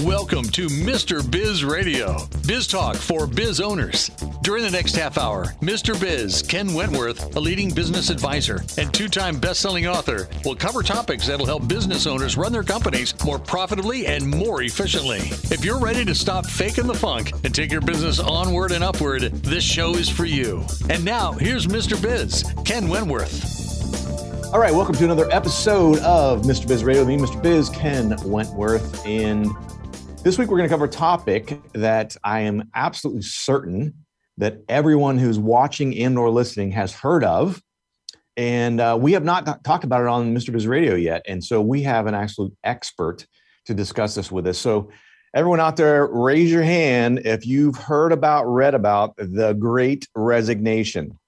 Welcome to Mr. Biz Radio, biz talk for biz owners. During the next half hour, Mr. Biz, Ken Wentworth, a leading business advisor and two time best selling author, will cover topics that'll help business owners run their companies more profitably and more efficiently. If you're ready to stop faking the funk and take your business onward and upward, this show is for you. And now, here's Mr. Biz, Ken Wentworth. All right, welcome to another episode of Mr. Biz Radio. Me, Mr. Biz, Ken Wentworth. And this week we're going to cover a topic that I am absolutely certain that everyone who's watching and or listening has heard of. And uh, we have not talked about it on Mr. Biz Radio yet. And so we have an absolute expert to discuss this with us. So everyone out there, raise your hand if you've heard about, read about the great resignation.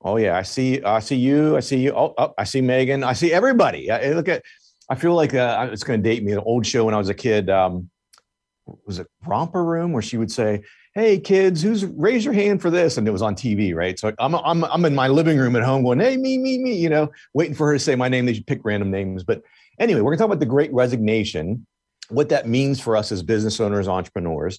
Oh yeah, I see. I see you. I see you. Oh, oh I see Megan. I see everybody. I, look at. I feel like uh, it's going to date me. An old show when I was a kid. Um, was it Romper Room where she would say, "Hey kids, who's raise your hand for this?" And it was on TV, right? So I'm I'm I'm in my living room at home going, "Hey, me, me, me," you know, waiting for her to say my name. They should pick random names, but anyway, we're going to talk about the Great Resignation, what that means for us as business owners, entrepreneurs,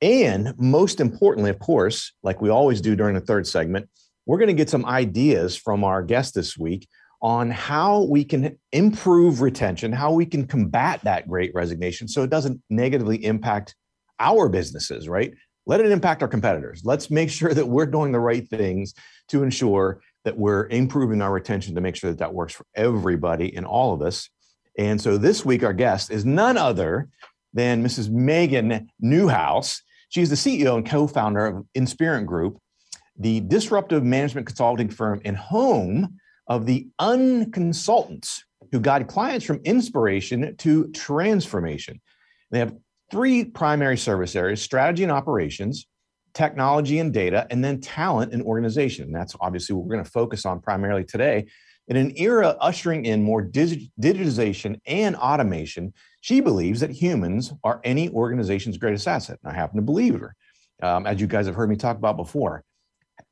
and most importantly, of course, like we always do during the third segment we're going to get some ideas from our guest this week on how we can improve retention, how we can combat that great resignation so it doesn't negatively impact our businesses, right? Let it impact our competitors. Let's make sure that we're doing the right things to ensure that we're improving our retention to make sure that that works for everybody and all of us. And so this week, our guest is none other than Mrs. Megan Newhouse. She's the CEO and co founder of Inspirant Group, the disruptive management consulting firm and home of the unconsultants who guide clients from inspiration to transformation. They have three primary service areas strategy and operations, technology and data, and then talent and organization. And that's obviously what we're going to focus on primarily today. In an era ushering in more digitization and automation, she believes that humans are any organization's greatest asset. And I happen to believe her, um, as you guys have heard me talk about before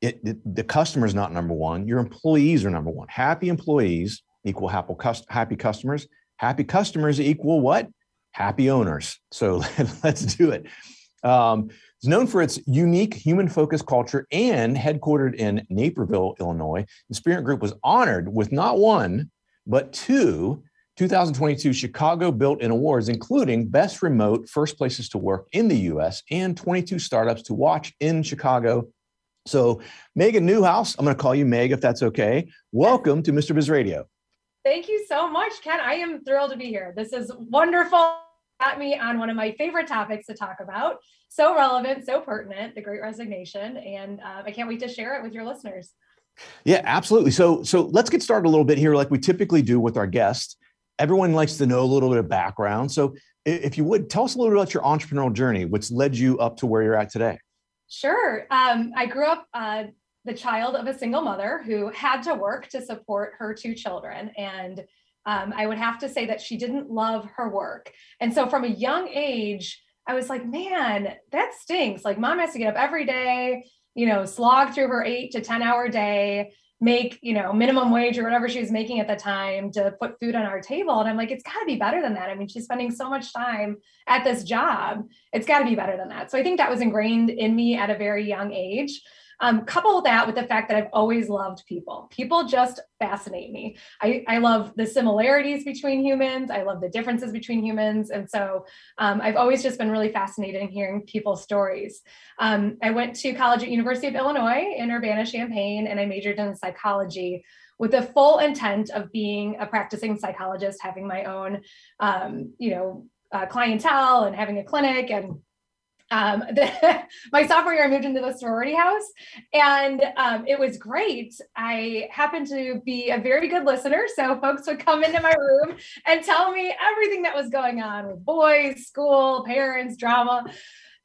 it, it, the customer is not number one. Your employees are number one. Happy employees equal happy, happy customers. Happy customers equal what? Happy owners. So let's do it. Um, it's known for its unique human focused culture and headquartered in Naperville, Illinois. Inspirant Group was honored with not one, but two 2022 Chicago Built In Awards, including Best Remote First Places to Work in the US and 22 Startups to Watch in Chicago so, Megan Newhouse, I'm going to call you Meg if that's okay. Welcome to Mr. Biz Radio. Thank you so much, Ken. I am thrilled to be here. This is wonderful. Got me on one of my favorite topics to talk about. So relevant, so pertinent, the Great Resignation, and uh, I can't wait to share it with your listeners. Yeah, absolutely. So, so let's get started a little bit here, like we typically do with our guests. Everyone likes to know a little bit of background. So, if you would tell us a little bit about your entrepreneurial journey, what's led you up to where you're at today. Sure. Um, I grew up uh, the child of a single mother who had to work to support her two children. And um, I would have to say that she didn't love her work. And so from a young age, I was like, man, that stinks. Like, mom has to get up every day, you know, slog through her eight to 10 hour day make you know minimum wage or whatever she was making at the time to put food on our table. And i'm like it's got to be better than that. I mean she's spending so much time at this job. It's got to be better than that. So i think that was ingrained in me at a very young age um, couple that with the fact that I've always loved people. People just fascinate me. I, I love the similarities between humans. I love the differences between humans. And so um, I've always just been really fascinated in hearing people's stories. Um, I went to college at University of Illinois in Urbana-Champaign, and I majored in psychology with the full intent of being a practicing psychologist, having my own, um, you know, uh, clientele and having a clinic and um, the, my sophomore year, I moved into the sorority house and um, it was great. I happened to be a very good listener. So folks would come into my room and tell me everything that was going on with boys, school, parents, drama.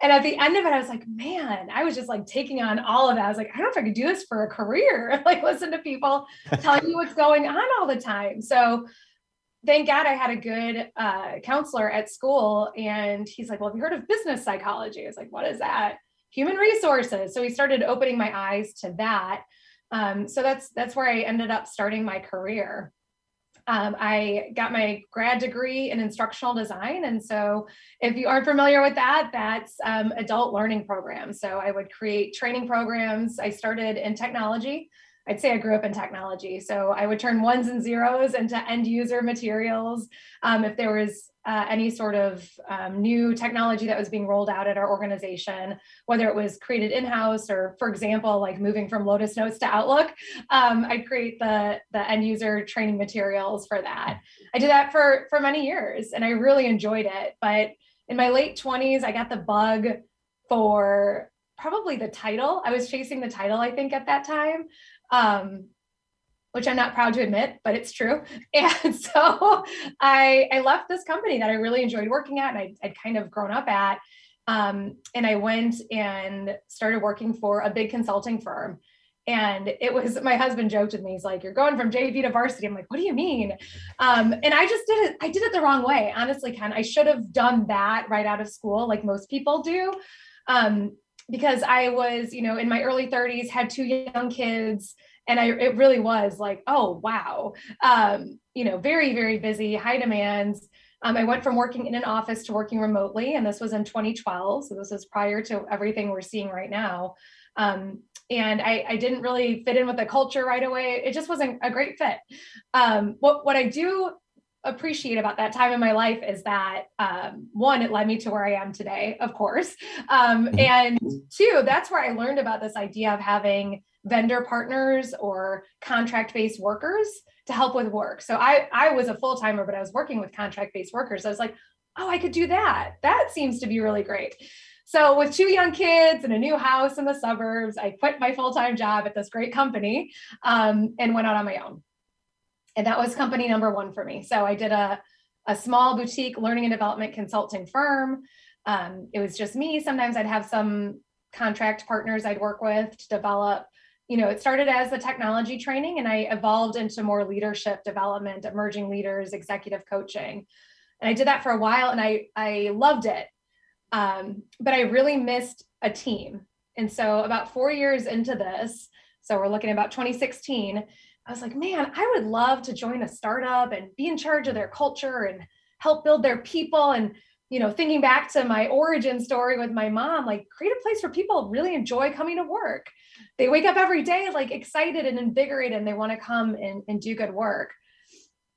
And at the end of it, I was like, man, I was just like taking on all of that. I was like, I don't know if I could do this for a career, like listen to people telling you what's going on all the time. So thank God I had a good uh, counselor at school. And he's like, Well, have you heard of business psychology? I was like, What is that? Human resources. So he started opening my eyes to that. Um, so that's that's where I ended up starting my career. Um, I got my grad degree in instructional design. And so, if you aren't familiar with that, that's um, adult learning programs. So, I would create training programs. I started in technology. I'd say I grew up in technology. So I would turn ones and zeros into end user materials. Um, if there was uh, any sort of um, new technology that was being rolled out at our organization, whether it was created in-house or, for example, like moving from Lotus Notes to Outlook, um, I'd create the, the end user training materials for that. I did that for, for many years and I really enjoyed it. But in my late 20s, I got the bug for probably the title. I was chasing the title, I think, at that time um, which I'm not proud to admit, but it's true. And so I, I left this company that I really enjoyed working at and I, I'd kind of grown up at. Um, and I went and started working for a big consulting firm. And it was my husband joked with me, he's like, You're going from JV to varsity. I'm like, What do you mean? Um, and I just did it, I did it the wrong way. Honestly, Ken, I should have done that right out of school, like most people do. Um, because I was, you know, in my early 30s, had two young kids, and I it really was like, oh wow, um, you know, very very busy, high demands. Um, I went from working in an office to working remotely, and this was in 2012. So this is prior to everything we're seeing right now. Um, and I, I, didn't really fit in with the culture right away. It just wasn't a great fit. Um, what what I do appreciate about that time in my life is that um, one, it led me to where I am today, of course. Um, mm-hmm. and two, that's where I learned about this idea of having vendor partners or contract based workers to help with work. So I, I was a full timer, but I was working with contract based workers. I was like, oh, I could do that. That seems to be really great. So, with two young kids and a new house in the suburbs, I quit my full time job at this great company um, and went out on my own and that was company number one for me. So I did a, a small boutique learning and development consulting firm. Um, it was just me. Sometimes I'd have some contract partners I'd work with to develop. You know, it started as a technology training and I evolved into more leadership development, emerging leaders, executive coaching. And I did that for a while and I, I loved it. Um, but I really missed a team. And so about four years into this, so we're looking about 2016, I was like, man, I would love to join a startup and be in charge of their culture and help build their people. And, you know, thinking back to my origin story with my mom, like create a place where people really enjoy coming to work. They wake up every day like excited and invigorated and they want to come and, and do good work.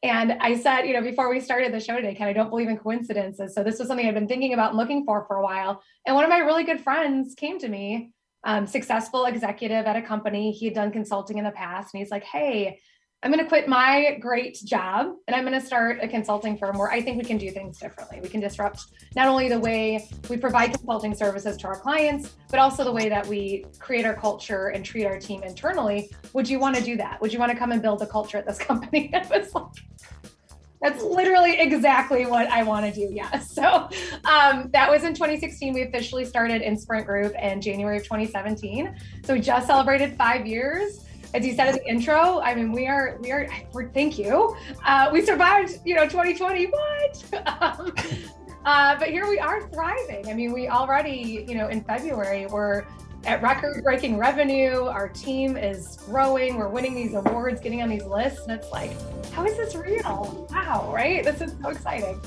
And I said, you know, before we started the show today, Ken, I don't believe in coincidences. So this was something I've been thinking about and looking for for a while. And one of my really good friends came to me um, successful executive at a company. He had done consulting in the past, and he's like, "Hey, I'm going to quit my great job and I'm going to start a consulting firm where I think we can do things differently. We can disrupt not only the way we provide consulting services to our clients, but also the way that we create our culture and treat our team internally. Would you want to do that? Would you want to come and build a culture at this company? it was like, that's literally exactly what I want to do. Yeah. So um, that was in 2016. We officially started Inspirant Group in January of 2017. So we just celebrated five years. As you said in the intro, I mean, we are, we are, thank you. Uh, we survived, you know, 2020. What? um, uh, but here we are thriving. I mean, we already, you know, in February, we're at record breaking revenue. Our team is growing. We're winning these awards, getting on these lists. And it's like, how is this real? Wow, right? This is so exciting.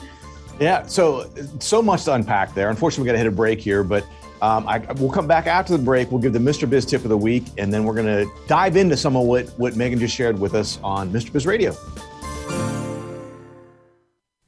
Yeah, so so much to unpack there. Unfortunately, we got to hit a break here, but um, I, we'll come back after the break. We'll give the Mr. Biz tip of the week, and then we're going to dive into some of what, what Megan just shared with us on Mr. Biz Radio.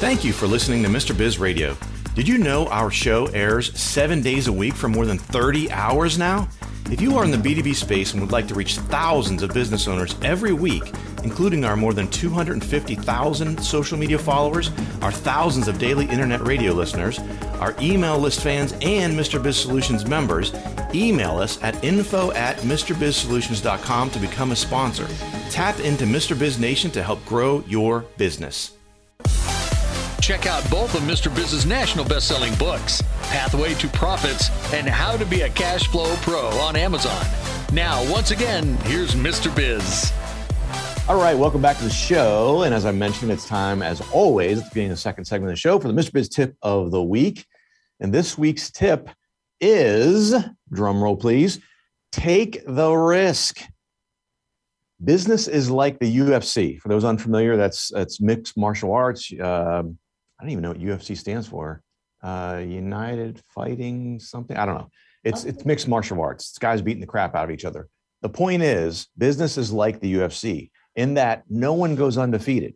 Thank you for listening to Mr. Biz Radio. Did you know our show airs seven days a week for more than 30 hours now? If you are in the B2B space and would like to reach thousands of business owners every week, including our more than 250,000 social media followers, our thousands of daily internet radio listeners, our email list fans, and Mr. Biz Solutions members, Email us at info at MrBizSolutions.com to become a sponsor. Tap into Mr. Biz Nation to help grow your business. Check out both of Mr. Biz's national best-selling books, Pathway to Profits and How to Be a Cash Flow Pro on Amazon. Now, once again, here's Mr. Biz. All right, welcome back to the show. And as I mentioned, it's time, as always, at the beginning of the second segment of the show for the Mr. Biz tip of the week. And this week's tip is drum roll, please take the risk. Business is like the UFC. For those unfamiliar, that's that's mixed martial arts. Uh, I don't even know what UFC stands for. Uh, United Fighting something. I don't know. It's it's mixed martial arts. It's guys beating the crap out of each other. The point is, business is like the UFC in that no one goes undefeated.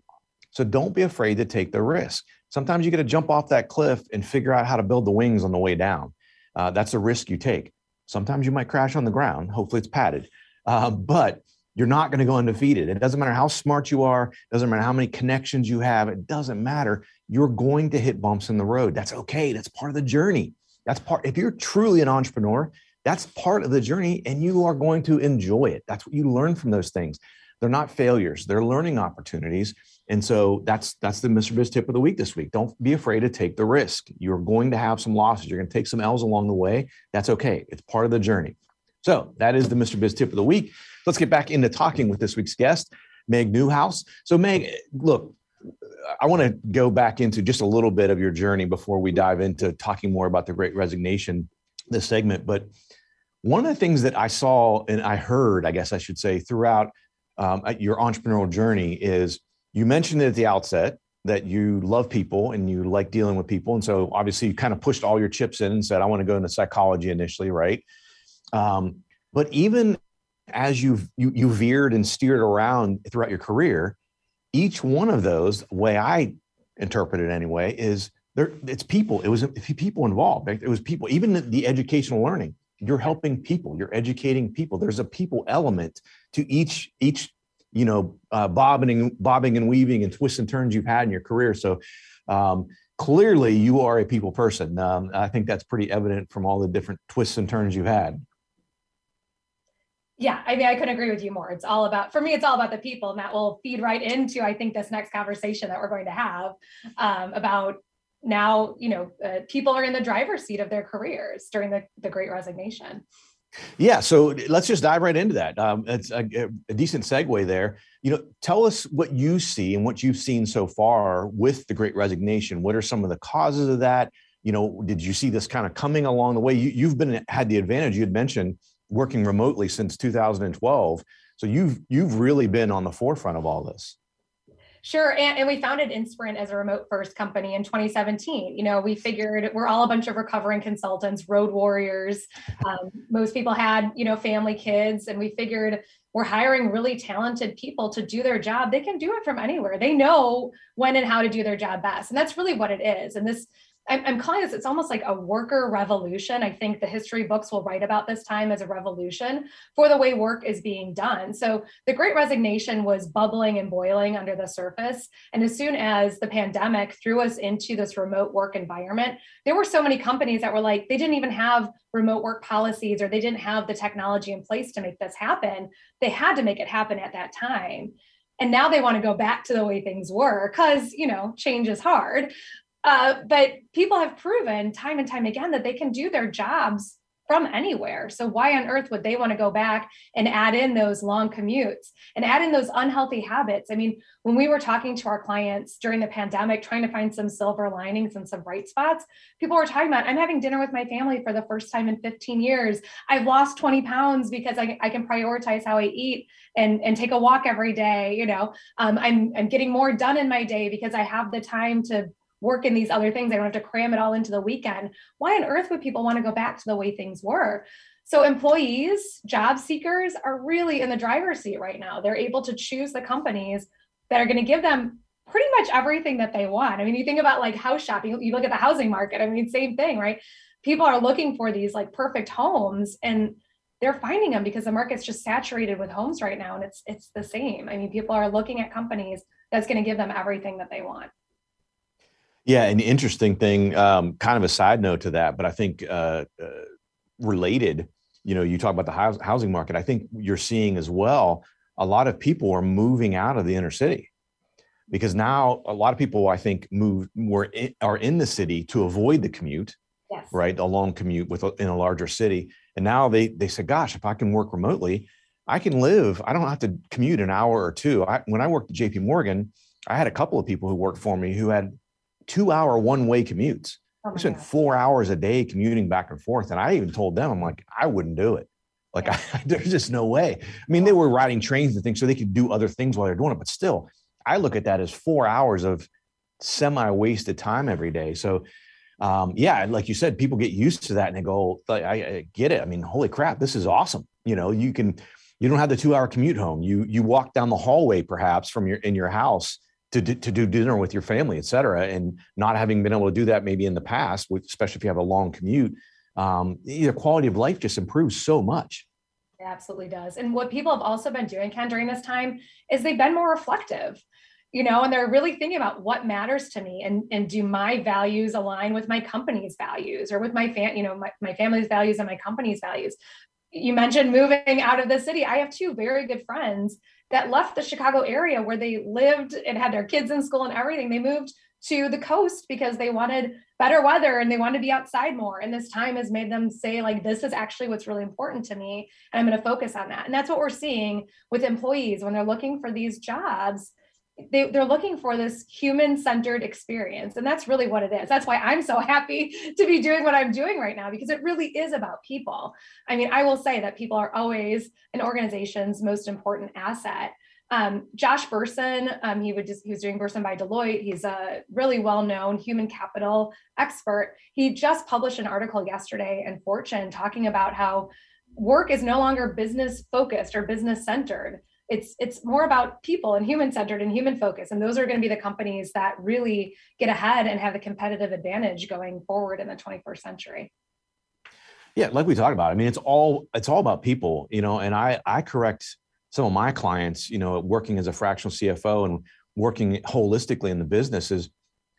So don't be afraid to take the risk. Sometimes you got to jump off that cliff and figure out how to build the wings on the way down. Uh, that's a risk you take. Sometimes you might crash on the ground. Hopefully, it's padded, uh, but you're not going to go undefeated. It doesn't matter how smart you are. It doesn't matter how many connections you have. It doesn't matter. You're going to hit bumps in the road. That's okay. That's part of the journey. That's part. If you're truly an entrepreneur, that's part of the journey, and you are going to enjoy it. That's what you learn from those things. They're not failures. They're learning opportunities. And so that's that's the Mr. Biz tip of the week this week. Don't be afraid to take the risk. You're going to have some losses. You're going to take some L's along the way. That's okay. It's part of the journey. So that is the Mr. Biz tip of the week. Let's get back into talking with this week's guest, Meg Newhouse. So Meg, look, I want to go back into just a little bit of your journey before we dive into talking more about the Great Resignation, this segment. But one of the things that I saw and I heard, I guess I should say, throughout um, your entrepreneurial journey is you mentioned it at the outset that you love people and you like dealing with people. And so obviously you kind of pushed all your chips in and said, I want to go into psychology initially, right? Um, but even as you've you, you veered and steered around throughout your career, each one of those, way I interpret it anyway, is there it's people. It was people involved. It was people, even the educational learning. You're helping people, you're educating people. There's a people element to each each you know uh, bobbing bobbing and weaving and twists and turns you've had in your career so um, clearly you are a people person um, i think that's pretty evident from all the different twists and turns you've had yeah i mean i couldn't agree with you more it's all about for me it's all about the people and that will feed right into i think this next conversation that we're going to have um, about now you know uh, people are in the driver's seat of their careers during the, the great resignation yeah, so let's just dive right into that. Um, it's a, a, decent segue there. You know, tell us what you see and what you've seen so far with the Great Resignation. What are some of the causes of that? You know, did you see this kind of coming along the way? You, you've been had the advantage. You had mentioned working remotely since 2012, so you've you've really been on the forefront of all this. Sure. And, and we founded Inspirant as a remote first company in 2017. You know, we figured we're all a bunch of recovering consultants, road warriors. Um, most people had, you know, family kids, and we figured we're hiring really talented people to do their job. They can do it from anywhere. They know when and how to do their job best. And that's really what it is. And this I'm calling this, it's almost like a worker revolution. I think the history books will write about this time as a revolution for the way work is being done. So the great resignation was bubbling and boiling under the surface. And as soon as the pandemic threw us into this remote work environment, there were so many companies that were like, they didn't even have remote work policies or they didn't have the technology in place to make this happen. They had to make it happen at that time and now they want to go back to the way things were because you know change is hard uh, but people have proven time and time again that they can do their jobs from anywhere. So why on earth would they want to go back and add in those long commutes and add in those unhealthy habits? I mean, when we were talking to our clients during the pandemic, trying to find some silver linings and some bright spots, people were talking about, I'm having dinner with my family for the first time in 15 years. I've lost 20 pounds because I, I can prioritize how I eat and, and take a walk every day. You know, um, I'm, I'm getting more done in my day because I have the time to work in these other things. I don't have to cram it all into the weekend. Why on earth would people want to go back to the way things were? So, employees, job seekers are really in the driver's seat right now. They're able to choose the companies that are going to give them pretty much everything that they want. I mean, you think about like house shopping, you look at the housing market, I mean, same thing, right? People are looking for these like perfect homes and they're finding them because the market's just saturated with homes right now and it's it's the same. I mean, people are looking at companies that's going to give them everything that they want. Yeah, an interesting thing, um, kind of a side note to that, but I think uh, uh, related you know, you talk about the housing market. I think you're seeing as well a lot of people are moving out of the inner city because now a lot of people I think move were in, are in the city to avoid the commute, yes. right? A long commute with in a larger city, and now they they said, "Gosh, if I can work remotely, I can live. I don't have to commute an hour or two. I, when I worked at J.P. Morgan, I had a couple of people who worked for me who had two hour one way commutes. Oh I spent four hours a day commuting back and forth, and I even told them, I'm like, I wouldn't do it. Like, yeah. I, there's just no way. I mean, they were riding trains and things, so they could do other things while they're doing it, but still, I look at that as four hours of semi wasted time every day. So, um, yeah, like you said, people get used to that and they go, I, I get it. I mean, holy crap, this is awesome. You know, you can, you don't have the two hour commute home. You, you walk down the hallway perhaps from your, in your house to do, to do dinner with your family, et cetera. And not having been able to do that maybe in the past, especially if you have a long commute, um, the quality of life just improves so much. It absolutely does. And what people have also been doing, Ken, during this time is they've been more reflective you know and they're really thinking about what matters to me and and do my values align with my company's values or with my fam you know my, my family's values and my company's values you mentioned moving out of the city i have two very good friends that left the chicago area where they lived and had their kids in school and everything they moved to the coast because they wanted better weather and they wanted to be outside more. And this time has made them say like this is actually what's really important to me and i'm going to focus on that. And that's what we're seeing with employees when they're looking for these jobs they, they're looking for this human centered experience. And that's really what it is. That's why I'm so happy to be doing what I'm doing right now, because it really is about people. I mean, I will say that people are always an organization's most important asset. Um, Josh Bersin, um, he would just he was doing Bersin by Deloitte. He's a really well-known human capital expert. He just published an article yesterday in Fortune talking about how work is no longer business focused or business centered it's it's more about people and human centered and human focused and those are going to be the companies that really get ahead and have a competitive advantage going forward in the 21st century. Yeah like we talked about i mean it's all it's all about people you know and i i correct some of my clients you know working as a fractional cfo and working holistically in the business is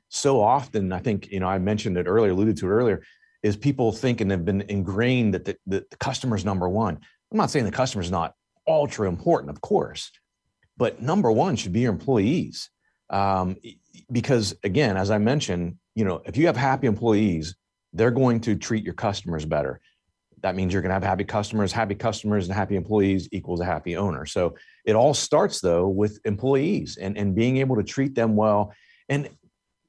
so often i think you know i mentioned it earlier alluded to it earlier is people think and have been ingrained that the, the, the customer's number one. I'm not saying the customer's not ultra important, of course. But number one should be your employees. Um, because again, as I mentioned, you know, if you have happy employees, they're going to treat your customers better. That means you're going to have happy customers. Happy customers and happy employees equals a happy owner. So it all starts though with employees and, and being able to treat them well. And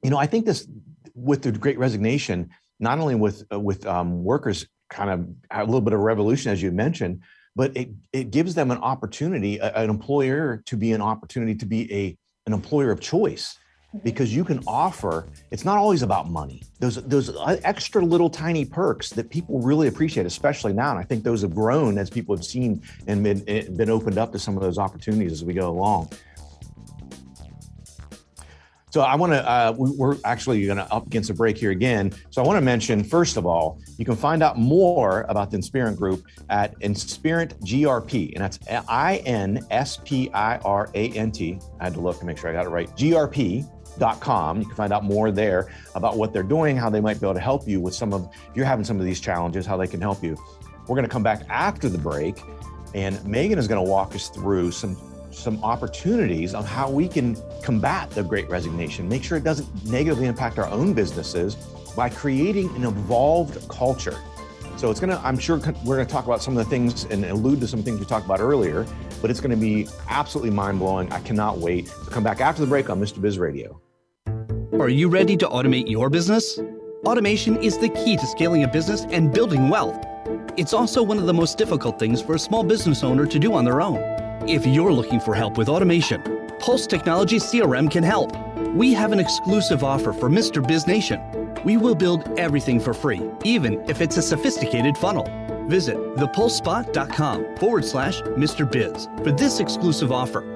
you know, I think this with the Great Resignation, not only with uh, with um, workers kind of a little bit of revolution, as you mentioned, but it, it gives them an opportunity, an employer to be an opportunity to be a, an employer of choice mm-hmm. because you can offer it's not always about money those those extra little tiny perks that people really appreciate especially now and i think those have grown as people have seen and been, eh, been opened up to some of those opportunities as we go along so I want to, uh, we're actually going to up against a break here again. So I want to mention, first of all, you can find out more about the Inspirant Group at Inspirant GRP, and that's I N S P I R A N T. I had to look to make sure I got it right. GRP.com. You can find out more there about what they're doing, how they might be able to help you with some of, if you're having some of these challenges, how they can help you. We're going to come back after the break, and Megan is going to walk us through some some opportunities on how we can combat the great resignation, make sure it doesn't negatively impact our own businesses by creating an evolved culture. So it's to, I'm sure we're to talk about some of the things and allude to some things we talked about earlier, but it's to be absolutely mind blowing. I cannot wait to come back after the break on Mr. Biz Radio. Are you ready to automate your business? Automation is the key to scaling a business and building wealth. It's also one of the most difficult things for a small business owner to do on their own. If you're looking for help with automation, Pulse Technology CRM can help. We have an exclusive offer for Mr. Biz Nation. We will build everything for free, even if it's a sophisticated funnel. Visit thepulsespot.com forward slash Mr. Biz for this exclusive offer.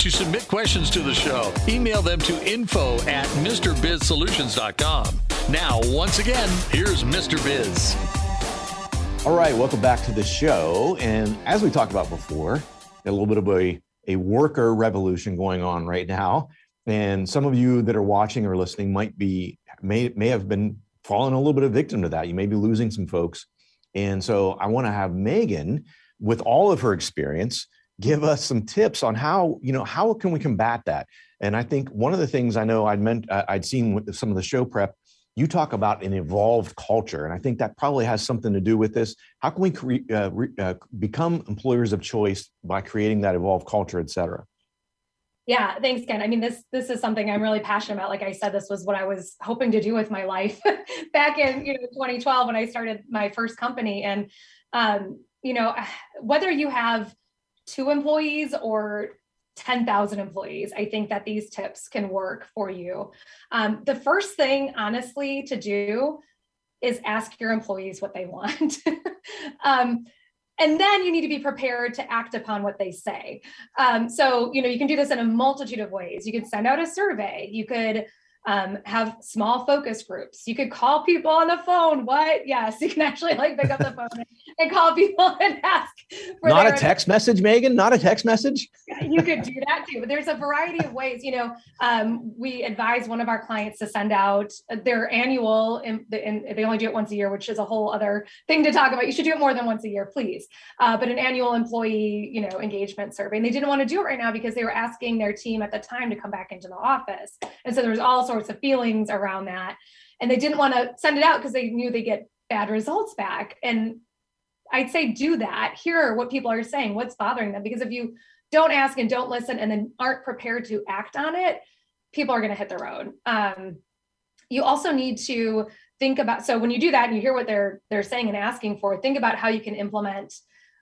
To submit questions to the show, email them to info at MrBizSolutions.com. Now, once again, here's Mr. Biz. All right, welcome back to the show. And as we talked about before, a little bit of a, a worker revolution going on right now. And some of you that are watching or listening might be may may have been falling a little bit of victim to that. You may be losing some folks. And so I want to have Megan, with all of her experience, give us some tips on how, you know, how can we combat that? And I think one of the things I know I'd meant I'd seen with some of the show prep you talk about an evolved culture and i think that probably has something to do with this how can we cre- uh, re- uh, become employers of choice by creating that evolved culture et cetera yeah, thanks, Ken. I mean, this this is something I'm really passionate about. Like I said, this was what I was hoping to do with my life back in you know 2012 when I started my first company. And um, you know, whether you have two employees or 10,000 employees, I think that these tips can work for you. Um, the first thing, honestly, to do is ask your employees what they want. um, and then you need to be prepared to act upon what they say um, so you know you can do this in a multitude of ways you could send out a survey you could um, have small focus groups. You could call people on the phone. What? Yes, you can actually like pick up the phone and call people and ask. Not a text message, Megan. Not a text message. you could do that too, but there's a variety of ways. You know, um, we advise one of our clients to send out their annual, and, they only do it once a year, which is a whole other thing to talk about. You should do it more than once a year, please. Uh, but an annual employee, you know, engagement survey. And they didn't want to do it right now because they were asking their team at the time to come back into the office, and so there was all sorts of feelings around that. And they didn't want to send it out because they knew they get bad results back. And I'd say do that. Hear what people are saying, what's bothering them. Because if you don't ask and don't listen and then aren't prepared to act on it, people are going to hit the road. Um, you also need to think about so when you do that and you hear what they're they're saying and asking for, think about how you can implement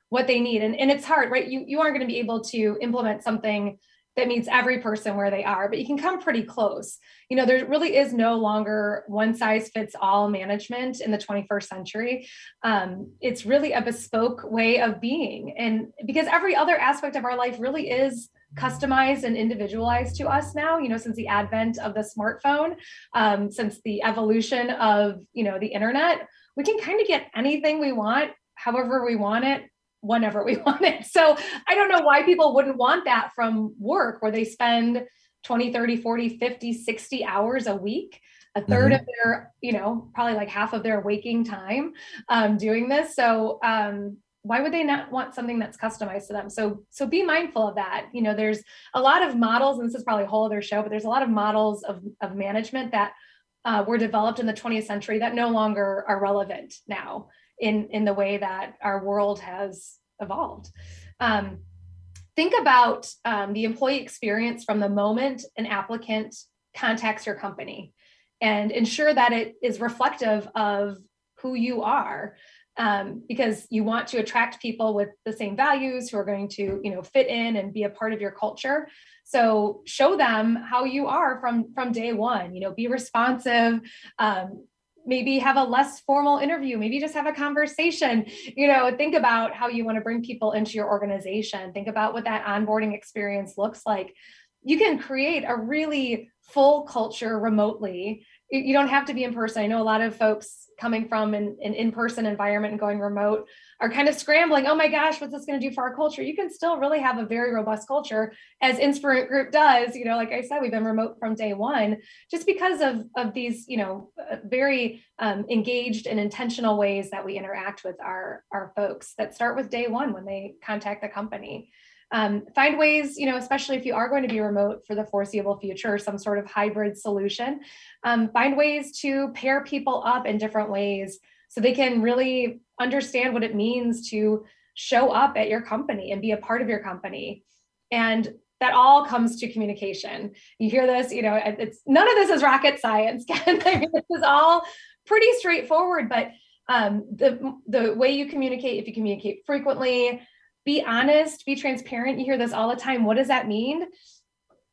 what they need. And, and it's hard, right? You you aren't going to be able to implement something that meets every person where they are, but you can come pretty close. You know, there really is no longer one size fits all management in the 21st century. Um, it's really a bespoke way of being. And because every other aspect of our life really is customized and individualized to us now you know since the advent of the smartphone um, since the evolution of you know the internet we can kind of get anything we want however we want it whenever we want it. So I don't know why people wouldn't want that from work where they spend 20, 30, 40, 50, 60 hours a week, a 3rd mm-hmm. of their, you know, probably like half of their waking time um, doing this. So um, why would they not want something that's customized to them? So so be mindful of that. You know, there's a lot of models, and this is probably a whole other show, but there's a lot of models of, of management that uh, were developed in the 20th century that no longer are relevant now in in the way that our world has evolved. Um, think about um, the employee experience from the moment an applicant contacts your company and ensure that it is reflective of who you are um, because you want to attract people with the same values who are going to you know fit in and be a part of your culture so show them how you are from from day one you know be responsive um, maybe have a less formal interview maybe just have a conversation. You know think about how you want to bring people into your organization. Think about what that onboarding experience looks like. You can create a really full culture remotely. You don't have to be in person. I know a lot of folks coming from an, an in-person environment and going remote are kind of scrambling oh my gosh what's this going to do for our culture? You can still really have a very robust culture as inspirant group does you know like i said we've been remote from day one just because of of these you know uh, very um, engaged and intentional ways that we interact with our our folks that start with day one when they contact the company. Um, find ways, you know, especially if you are going to be remote for the foreseeable future, some sort of hybrid solution, um, find ways to pair people up in different ways so they can really understand what it means to show up at your company and be a part of your company. And that all comes to communication. You hear this, you know, it's none of this is rocket science. I mean, this is all pretty straightforward, but um, the the way you communicate, if you communicate frequently, be honest, be transparent. You hear this all the time. What does that mean?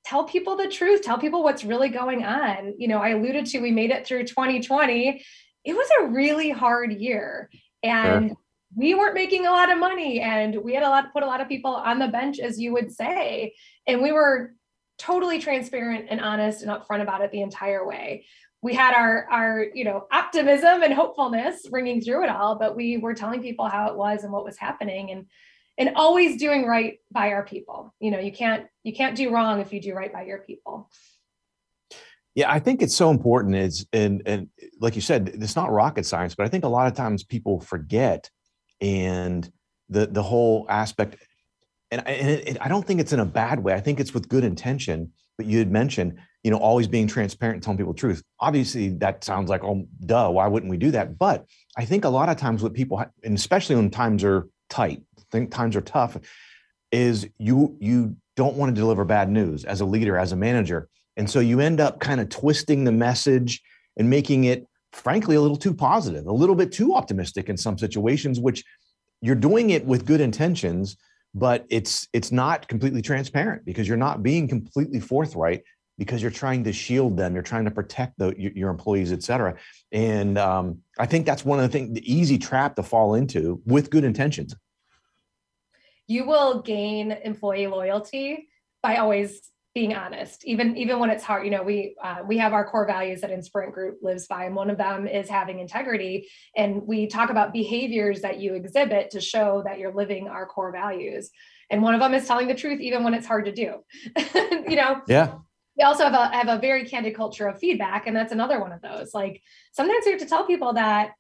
tell people the truth, tell people what's really going on. You know, I alluded to we made it through 2020. It was a really hard year. And sure. we weren't making a lot of money and we had a lot put a lot of people on the bench as you would say. And we were totally transparent and honest and upfront about it the entire way. We had our our you know optimism and hopefulness ringing through it all, but we were telling people how it was and what was happening and and always doing right by our people. You know, you can't you can't do wrong if you do right by your people. Yeah, I think it's so important. Is and and like you said, it's not rocket science, but I think a lot of times people forget and the the whole aspect and, and it, I don't think it's in a bad way. I think it's with good intention. But you had mentioned, you know, always being transparent and telling people the truth. Obviously, that sounds like, oh, duh, why wouldn't we do that? But I think a lot of times what people, and especially when times are tight, think times are tough, is you you don't want to deliver bad news as a leader, as a manager, and so you end up kind of twisting the message and making it, frankly, a little too positive, a little bit too optimistic in some situations, which you're doing it with good intentions but it's it's not completely transparent because you're not being completely forthright because you're trying to shield them. You're trying to protect the, your employees et cetera. And um, i think that's one of the things the easy trap to fall into with good intentions. You will gain employee loyalty by always being honest even even when it's hard you know we uh, we have our core values that Inspirant Group lives by and one of them is having integrity. And we talk about behaviors that you exhibit to show that you're living our core values. And one of them is telling the truth even when it's hard to do. You know? Yeah. We also have a have a very candid culture of feedback and that's another one of those. Like sometimes we have to tell people that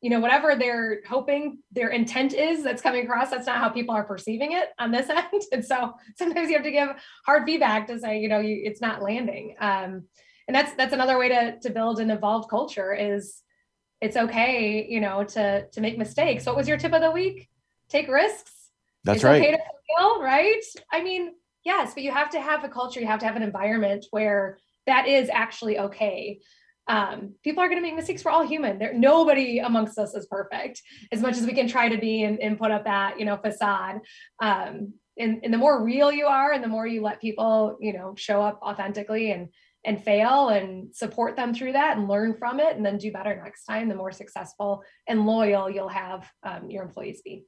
you know whatever they're hoping their intent is that's coming across that's not how people are perceiving it on this end. And so sometimes you have to give hard feedback to say you know you, it's not landing. Um, and that's that's another way to to build an evolved culture is it's okay you know to to make mistakes. What was your tip of the week? Take risks. That's it's right. okay to fail? Right? I mean yes but you have to have a culture you have to have an environment where that is actually okay um, people are going to make mistakes. We're all human. There, nobody amongst us is perfect. As much as we can try to be and, and put up that you know facade, um, and, and the more real you are, and the more you let people you know show up authentically and and fail and support them through that and learn from it, and then do better next time. The more successful and loyal you'll have um, your employees be.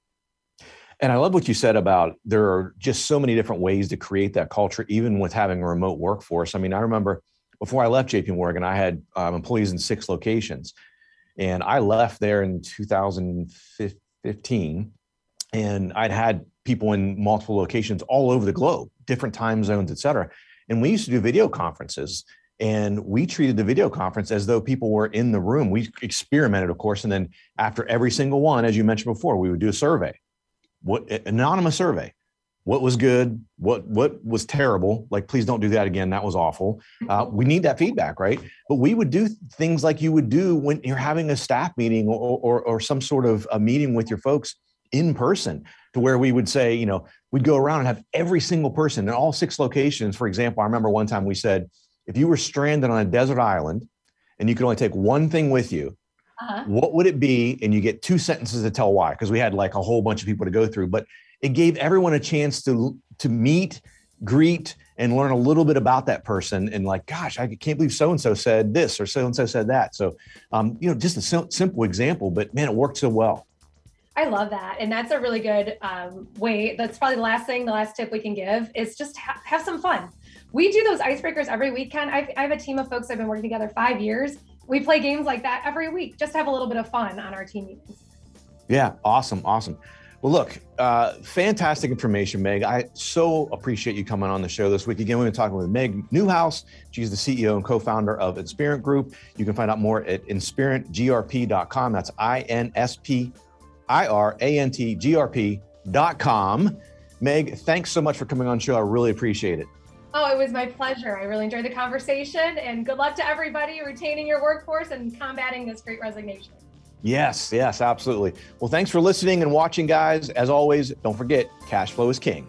And I love what you said about there are just so many different ways to create that culture, even with having a remote workforce. I mean, I remember before I left JP Morgan, I had um, employees in six locations. And I left there in 2015. And I'd had people in multiple locations all over the globe, different time zones, et cetera. And we used to do video conferences. And we treated the video conference as though people were in the room. We experimented, of course. And then after every single one, as you mentioned before, we would do a survey, what anonymous survey what was good what what was terrible like please don't do that again that was awful. Uh, we need that feedback right? But we would do things like you would do when you're having a staff meeting or, or, or some sort of a meeting with your folks in person to where we would say you know we'd go around and have every single person in all six locations. For example i remember one time we said if you were stranded on a desert island and you could only take one thing with you uh-huh. what would it be? And you get two sentences to tell why because we had like a whole bunch of people to go through. But it gave everyone a chance to to meet, greet, and learn a little bit about that person. And like, gosh, I can't believe so and so said this or so and so said that. So, um, you know, just a sim- simple example, but man, it worked so well. I love that. And that's a really good um, way. That's probably the last thing, the last tip we can give is just ha- have some fun. We do those icebreakers every weekend. I've, I have a team of folks I've been working together five years. We play games like that every week, just to have a little bit of fun on our team meetings. Yeah, awesome, awesome. Well, look, uh, fantastic information, Meg. I so appreciate you coming on the show this week. Again, we've been talking with Meg Newhouse. She's the CEO and co-founder of Inspirant Group. You can find out more at inspirantgrp.com. That's I-N-S-P-I-R-A-N-T-G-R-P.com. Meg, thanks so much for coming on the show. I really appreciate it. Oh, it was my pleasure. I really enjoyed the conversation and good luck to everybody retaining your workforce and combating this great resignation. Yes, yes, absolutely. Well, thanks for listening and watching, guys. As always, don't forget cash flow is king.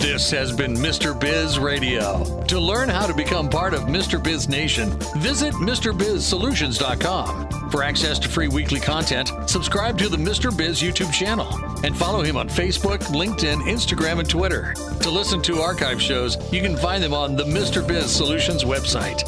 This has been Mr. Biz Radio. To learn how to become part of Mr. Biz Nation, visit MrBizSolutions.com. For access to free weekly content, subscribe to the Mr. Biz YouTube channel and follow him on Facebook, LinkedIn, Instagram, and Twitter. To listen to archive shows, you can find them on the Mr. Biz Solutions website.